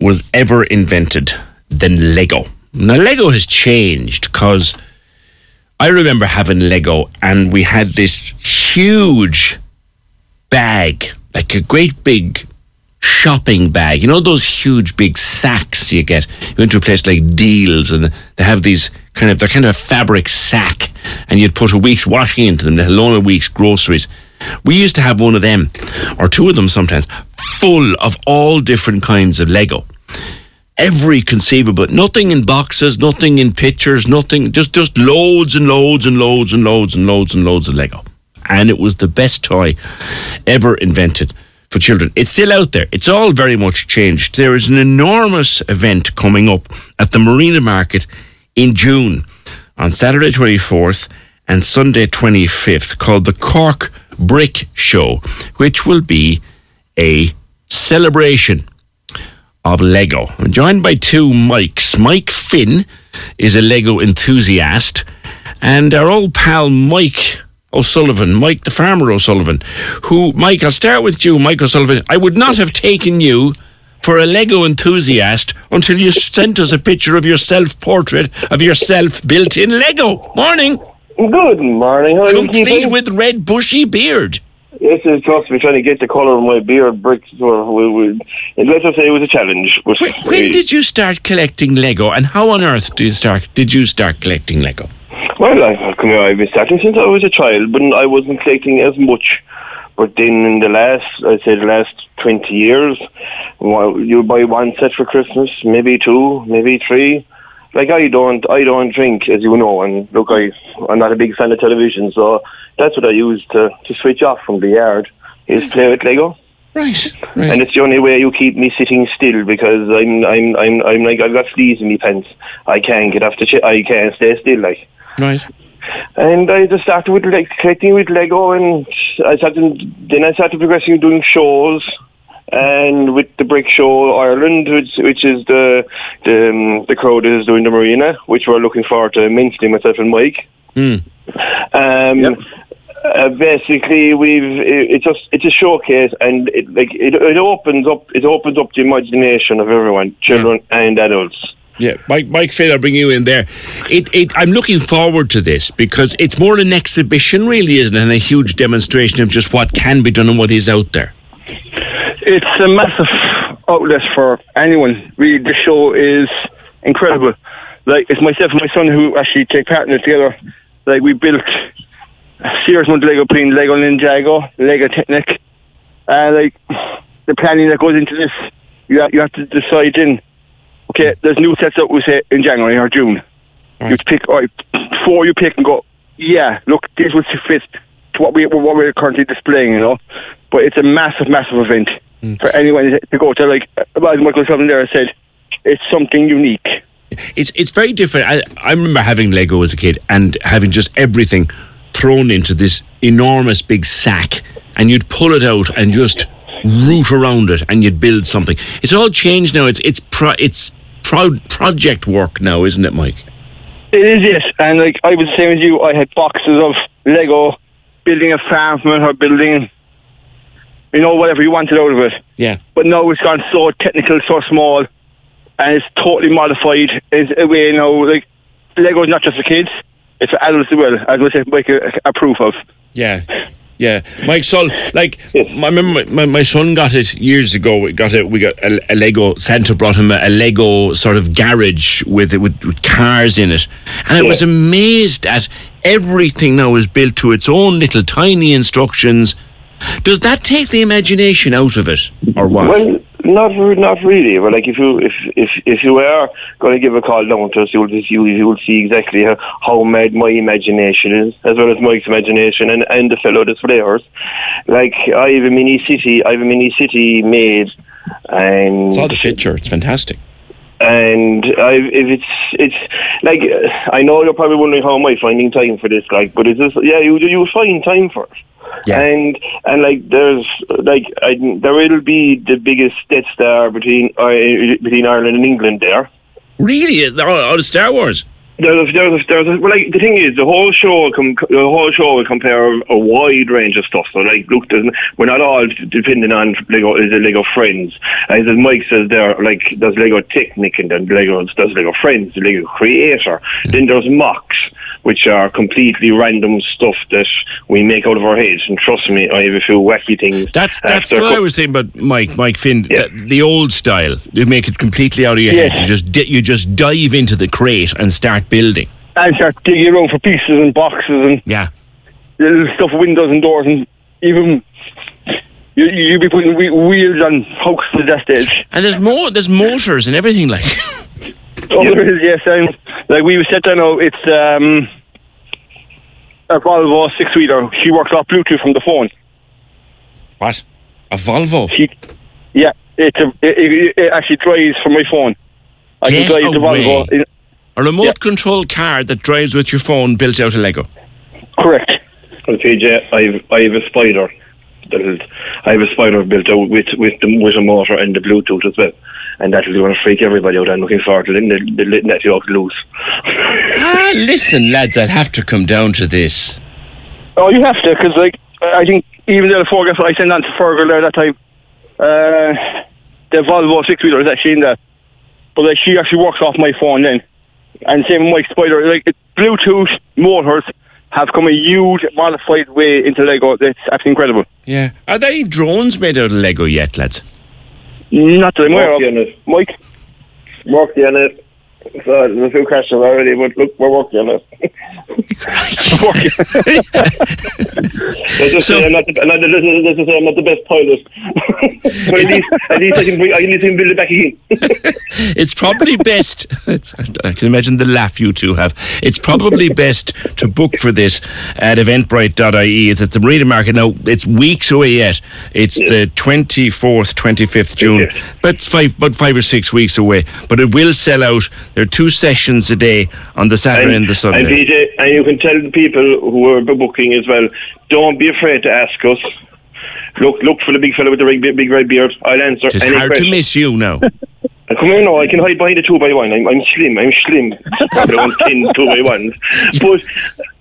was ever invented than Lego? Now, Lego has changed because I remember having Lego and we had this huge bag, like a great big shopping bag. You know those huge big sacks you get? You went to a place like Dealz and they have these kind of, they're kind of a fabric sack and you'd put a week's washing into them, let alone a week's groceries. We used to have one of them, or two of them sometimes, full of all different kinds of Lego. Every conceivable, nothing in boxes, nothing in pictures, nothing, just just loads and loads and loads and loads and loads and loads of Lego. And it was the best toy ever invented for children. It's still out there. It's all very much changed. There is an enormous event coming up at the Marina Market in June on Saturday 24th and Sunday 25th called the Cork Brick Show, which will be a celebration of Lego. I'm joined by two Mikes. Mike Finn is a Lego enthusiast, and our old pal Mike O'Sullivan, Mike the Farmer O'Sullivan, who, Mike, I'll start with you, Mike O'Sullivan. I would not have taken you for a Lego enthusiast until you sent us a picture of your self portrait of yourself built in Lego. Morning. Good morning. How Complete with red bushy beard. Yes, it's trust me, trying to get the colour of my beard bricks. Or we, we, and let's just say it was a challenge. When, when did you start collecting Lego, and how on earth do you start? Did you start collecting Lego? Well, I, I've been starting since I was a child, but I wasn't collecting as much. But then in the last, I'd say the last 20 years, well, you buy one set for Christmas, maybe two, maybe three. Like I don't, I don't drink, as you know, and look, I, I'm not a big fan of television, so that's what I use to, to switch off from the yard, is mm. play with Lego. Right, And it's the only way you keep me sitting still because I'm I'm I'm I'm like I've got fleas in my pants. I can't get off the chair. I can't stay still like. right. And I just started with like collecting with Lego, and I started then I started progressing doing shows, and with the Brick Show Ireland, which which is the the um, the crowd that is doing the marina, which we're looking forward to immensely, myself and Mike. Um, uh, basically, we've it, it's just it's a showcase, and it like it, it opens up it opens up the imagination of everyone, children and adults. Yeah, Mike, Mike Finn, I'll bring you in there. It, it, I'm looking forward to this because it's more an exhibition, really, isn't it? And a huge demonstration of just what can be done and what is out there. It's a massive outlet for anyone. Really, the show is incredible. Like it's myself and my son who actually take part in it together. Like we built amount of Lego between Lego Ninjago, Lego Technic, and like the planning that goes into this. You have, you have to decide in. Okay, there's new sets up we say in January or June. You pick. All right, before you pick and go. Yeah, look, this would fit to what we what we're currently displaying. You know, but it's a massive, massive event for anyone to go to. Like, as Mike O'Sullivan there said, it's something unique. It's it's very different. I, I remember having Lego as a kid and having just everything thrown into this enormous big sack, and you'd pull it out and just root around it, and you'd build something. It's all changed now. It's it's pro, it's proud project work now, isn't it, Mike? It is, yes. And like I was the same as you, I had boxes of Lego, building a farm from it or building, you know, whatever you wanted out of it. Yeah. But now it's gone so technical, so small, and it's totally modified. Is a uh, way you know, like Lego's not just for kids. it's for adults as well, as much as Mike a, a proof of. Yeah. Yeah, Mike Sol, like I remember my, my, my son got it years ago. We got it. We got a, a Lego. Santa brought him a, a Lego sort of garage with with, with cars in it, and I was amazed at everything now is built to its own little tiny instructions. Does that take the imagination out of it, or what? Well, not not really. But like if you if if if you are going to give a call down to us, you'll just you you will see exactly how, how mad my imagination is, as well as Mike's imagination and and the fellow that's players. Like I have a mini city. I have a mini city made, and saw the picture. It's fantastic. and I, if it's it's like I know you're probably wondering how am I finding time for this, like, but it's just yeah, you you find time for it. Yeah. And and like there's like I, there will be the biggest Death Star between uh, between Ireland and England there. Really, out of Star Wars. There's there's a, there's a, well, like the thing is, the whole show com- the whole show will compare a wide range of stuff. So like, look, we're not all depending on Lego is it Lego Friends, as Mike says there. Like there's Lego Technic and then Lego there's Lego Friends, Lego Creator. Then there's MOCs, which are completely random stuff that we make out of our heads. And trust me, I have a few wacky things. That's that's after what I was saying about Mike Mike Finn. Yeah. The, old style, you make it completely out of your head. You just di- you just dive into the crate and start building. And start digging around for pieces and boxes and Yeah, little stuff, windows and doors, and even you you be putting wheels on hooks at that stage. and there's more. There's motors and everything like. Oh, there is, yes. And like we set down now, it's um, a Volvo six wheeler. She works off Bluetooth from the phone. what? A Volvo. She, yeah, it's a, it, it, it actually drives from my phone. I Get can drive the. Volvo. A remote Yeah. control car that drives with your phone built out of Lego. correct. Well, PJ, I've I have a spider. That'll, I have a spider built out with with the with a motor and the Bluetooth as well, and that'll going to freak everybody out. I'm looking forward to letting the, the, letting that out loose. Ah, listen, lads, I'll have to come down to this. Oh, you have to, because like I think even though the photograph I sent on to Fergal there that time, uh, the Volvo six wheeler is actually in there, but like she actually works off my phone then, and same with Mike Spider. Like it, Bluetooth motors have come a huge modified way into Lego. That's absolutely incredible. Yeah. Are there any drones made out of Lego yet, lads? Not that I'm aware of. Working on it. Mike, Working on it. So there's a few questions already, but look, we're working on it. Let's just So- say I'm not the, not let's, let's just say I'm not the best pilot. but at least, at least I can, bring, I can, at least I can build it back again. It's probably best. It's, I can imagine the laugh you two have. It's probably best to book for this at eventbrite.ie. It's at the Marina Market. Now, it's weeks away yet. It's the 24th, 25th June. But it's five, about five or six weeks away. But it will sell out. There are two sessions a day on the Saturday and, the Sunday. And you can tell the people who are booking as well, don't be afraid to ask us. Look, look for the big fellow with the big, big red beard. I'll answer It's hard question. to miss you now. Uh, Come here now, I can hide behind a two by one. I'm, I'm slim, I'm slim. I don't thin two by ones. But,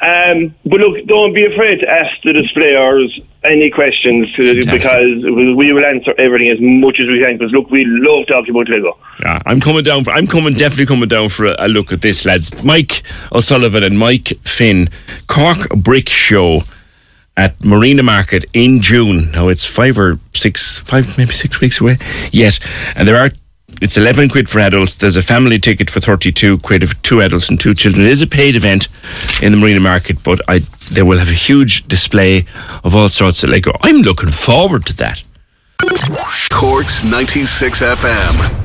um, but look, don't be afraid to ask the displayers any questions to, Fantastic. because we we will answer everything as much as we can. Because look, we love talking about Lego. Yeah, I'm coming down. For, I'm coming, definitely coming down for a, a look at this, lads. Mike O'Sullivan and Mike Finn, Cork Brick Show at Marina Market in June. Now it's five or six, five maybe six weeks away. Yes, and there are. It's eleven quid for adults. There's a family ticket for thirty-two quid for two adults and two children. It is a paid event in the Marina Market, but I they will have a huge display of all sorts of Lego. I'm looking forward to that. Corks 96 FM.